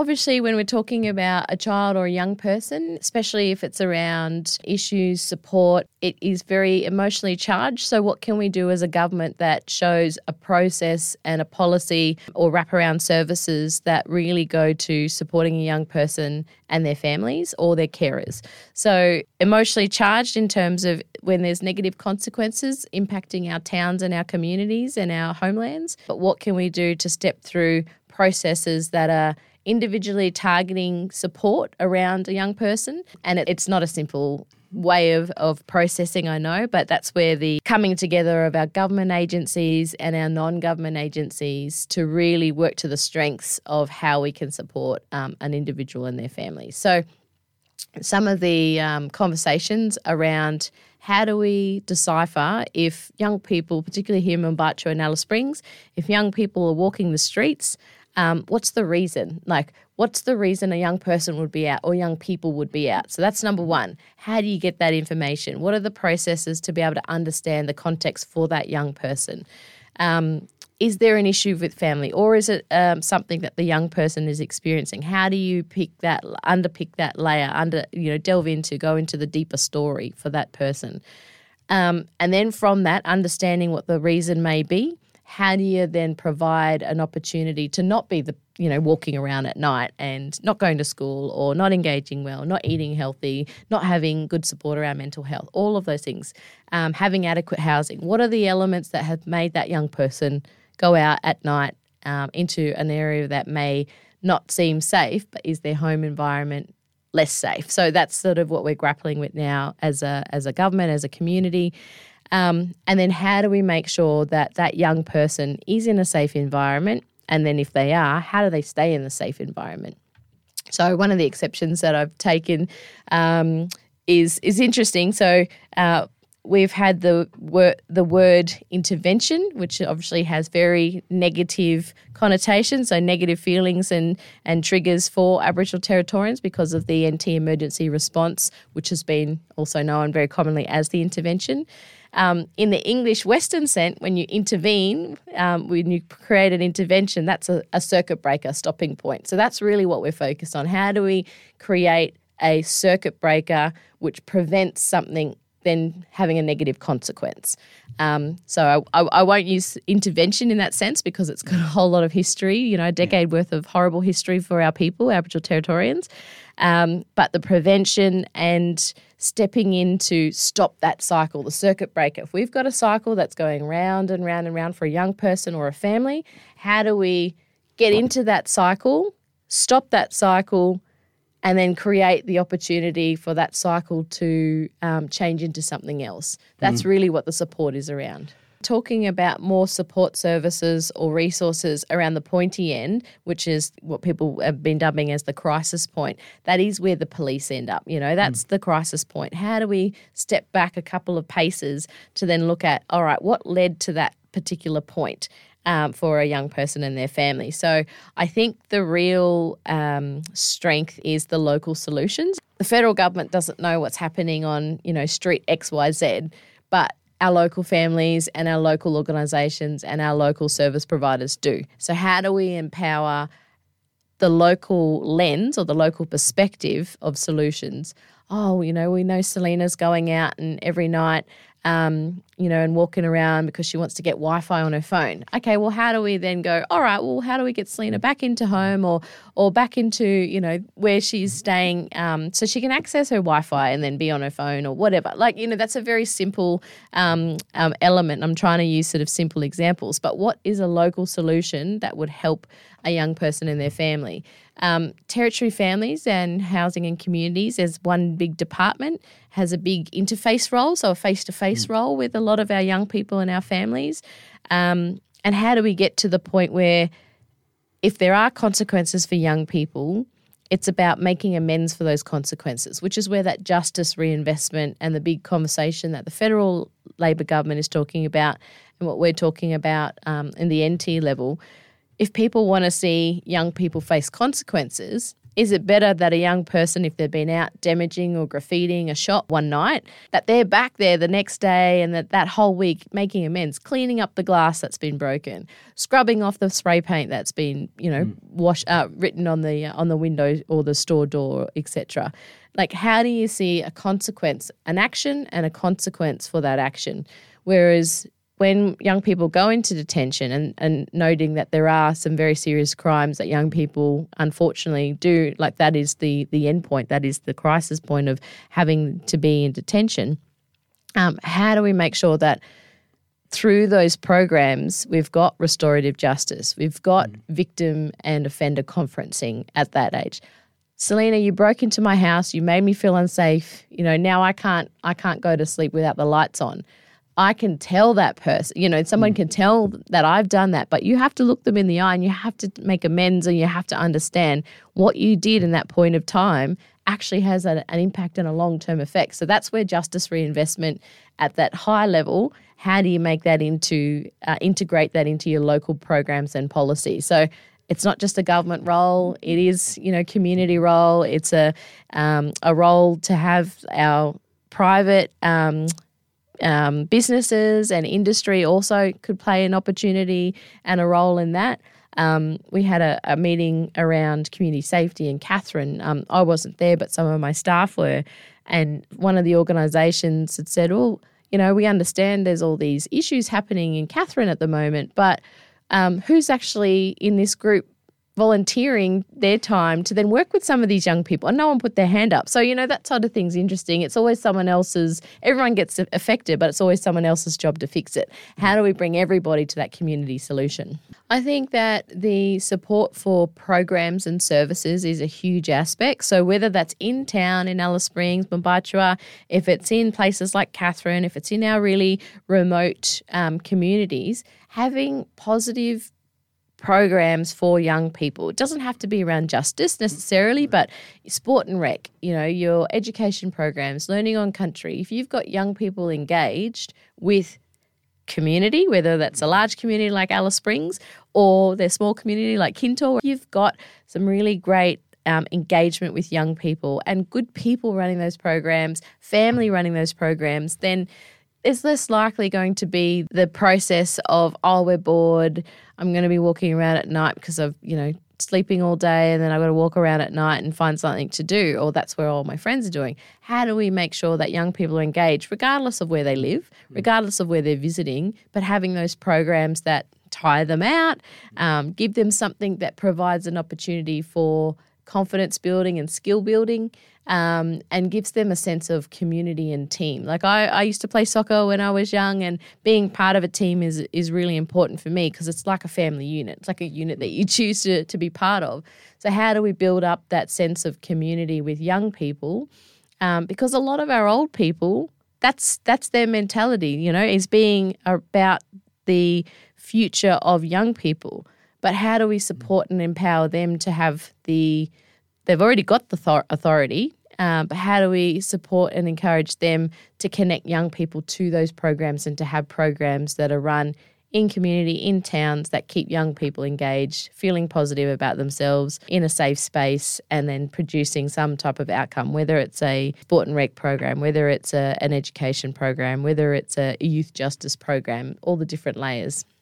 Obviously, when we're talking about a child or a young person, especially if it's around issues, support, it is very emotionally charged. So, what can we do as a government that shows a process and a policy or wraparound services that really go to supporting a young person and their families or their carers? So, emotionally charged in terms of when there's negative consequences impacting our towns and our communities and our homelands. But what can we do to step through processes that are individually targeting support around a young person. And it, it's not a simple way of, of processing, I know, but that's where the coming together of our government agencies and our non government agencies to really work to the strengths of how we can support um, an individual and their family. So, some of the um, conversations around how do we decipher if young people, particularly here in Mparntwe and Alice Springs, if young people are walking the streets um, what's the reason? Like, what's the reason a young person would be out or young people would be out? So that's number one. How do you get that information? What are the processes to be able to understand the context for that young person? Um, is there an issue with family or is it um, something that the young person is experiencing how do you pick that underpick that layer under you know delve into go into the deeper story for that person um, and then from that understanding what the reason may be how do you then provide an opportunity to not be the you know walking around at night and not going to school or not engaging well not eating healthy not having good support around mental health all of those things. Um, having adequate housing. What are the elements that have made that young person go out at night um, into an area that may not seem safe but is their home environment less safe? So that's sort of what we're grappling with now as a as a government as a community um, and then how do we make sure that that young person is in a safe environment? And then if they are, how do they stay in the safe environment? So one of the exceptions that I've taken um, is is interesting. So uh, we've had the word the word intervention, which obviously has very negative connotations, so negative feelings and and triggers for Aboriginal Territorians because of the NT emergency response, which has been also known very commonly as the intervention. Um, in the English Western sense, when you intervene, um, when you create an intervention, that's a, a circuit breaker, stopping point. So that's really what we're focused on. How do we create a circuit breaker which prevents something then having a negative consequence. Um, so I, I, won't use intervention in that sense because it's got a whole lot of history, you know, a decade worth of horrible history for our people, Aboriginal Territorians. Um, but the prevention and stepping in to stop that cycle, the circuit breaker. If we've got a cycle that's going round and round and round for a young person or a family, how do we get into that cycle, stop that cycle, and then create the opportunity for that cycle to um, change into something else? That's mm. really what the support is around talking about more support services or resources around the pointy end, which is what people have been dubbing as the crisis point, that is where the police end up. You know, that's mm. the crisis point. How do we step back a couple of paces to then look at, all right, what led to that particular point? Um, for a young person and their family. So I think the real um, strength is the local solutions. The federal government doesn't know what's happening on, you know, street XYZ, but our local families and our local organisations and our local service providers do. So, how do we empower the local lens or the local perspective of solutions? Oh, you know, we know Selena's going out and every night um, you know, and walking around because she wants to get Wi-Fi on her phone. Okay, well, how do we then go? All right, well, how do we get Selena back into home or or back into you know where she's staying, um, so she can access her Wi-Fi and then be on her phone or whatever. Like you know, that's a very simple um, um, element. I'm trying to use sort of simple examples, but what is a local solution that would help a young person and their family? Um, territory families and housing and communities as one big department has a big interface role, so a face to face role with a lot of our young people and our families. Um, and how do we get to the point where, if there are consequences for young people, it's about making amends for those consequences, which is where that justice reinvestment and the big conversation that the federal Labor government is talking about and what we're talking about um, in the NT level if people want to see young people face consequences, Is it better that a young person, if they've been out damaging or graffitiing a shop one night, that they're back there the next day and that that whole week making amends, cleaning up the glass that's been broken, scrubbing off the spray paint that's been, you know, mm. washed, uh, written on the uh, on the window or the store door, etc. Like, how do you see a consequence, an action, and a consequence for that action? Whereas when young people go into detention and, and noting that there are some very serious crimes that young people unfortunately do, like that is the, the end point, that is the crisis point of having to be in detention. Um, how do we make sure that through those programs, we've got restorative justice, we've got mm. victim and offender conferencing at that age. Selena, you broke into my house, you made me feel unsafe. You know, now I can't I can't go to sleep without the lights on. I can tell that person, you know, someone mm. can tell that I've done that, but you have to look them in the eye and you have to make amends and you have to understand what you did in that point of time actually has an, an impact and a long term effect. So that's where justice reinvestment at that high level. How do you make that into uh, integrate that into your local programs and policy? So it's not just a government role; it is you know community role. It's a um, a role to have our private um, um, businesses and industry also could play an opportunity and a role in that. Um, we had a, a, meeting around community safety and Katherine, Um, I wasn't there, but some of my staff were. And one of the organisations had said, "Well, you know, we understand there's all these issues happening in Katherine at the moment, but um, who's actually in this group volunteering their time to then work with some of these young people and no one put their hand up. So, you know, that sort of thing's interesting. It's always someone else's, everyone gets affected, but it's always someone else's job to fix it. How do we bring everybody to that community solution? I think that the support for programs and services is a huge aspect. So, whether that's in town in Alice Springs, Mparntwe, if it's in places like Katherine, if it's in our really remote um, communities, having positive programs for young people. It doesn't have to be around justice necessarily, but sport and rec, you know, your education programs, learning on country. If you've got young people engaged with community, whether that's a large community like Alice Springs or their small community like Kintore, you've got some really great um, engagement with young people and good people running those programs, family running those programs, then it's this likely going to be the process of, oh, we're bored. I'm going to be walking around at night because of, you know, sleeping all day and then I've got to walk around at night and find something to do, or that's where all my friends are doing. How do we make sure that young people are engaged, regardless of where they live, mm. regardless of where they're visiting, but having those programs that tire them out, um, give them something that provides an opportunity for confidence building and skill building um, and gives them a sense of community and team. Like I, I used to play soccer when I was young, and being part of a team is is really important for me because it's like a family unit. It's like a unit that you choose to to be part of. So how do we build up that sense of community with young people? Um, because a lot of our old people, that's that's their mentality. You know, is being about the future of young people. But how do we support and empower them to have the they've already got the authority um, but how do we support and encourage them to connect young people to those programs and to have programs that are run in community, in towns that keep young people engaged, feeling positive about themselves in a safe space, and then producing some type of outcome, whether it's a sport and rec program, whether it's a, an education program, whether it's a youth justice program, all the different layers.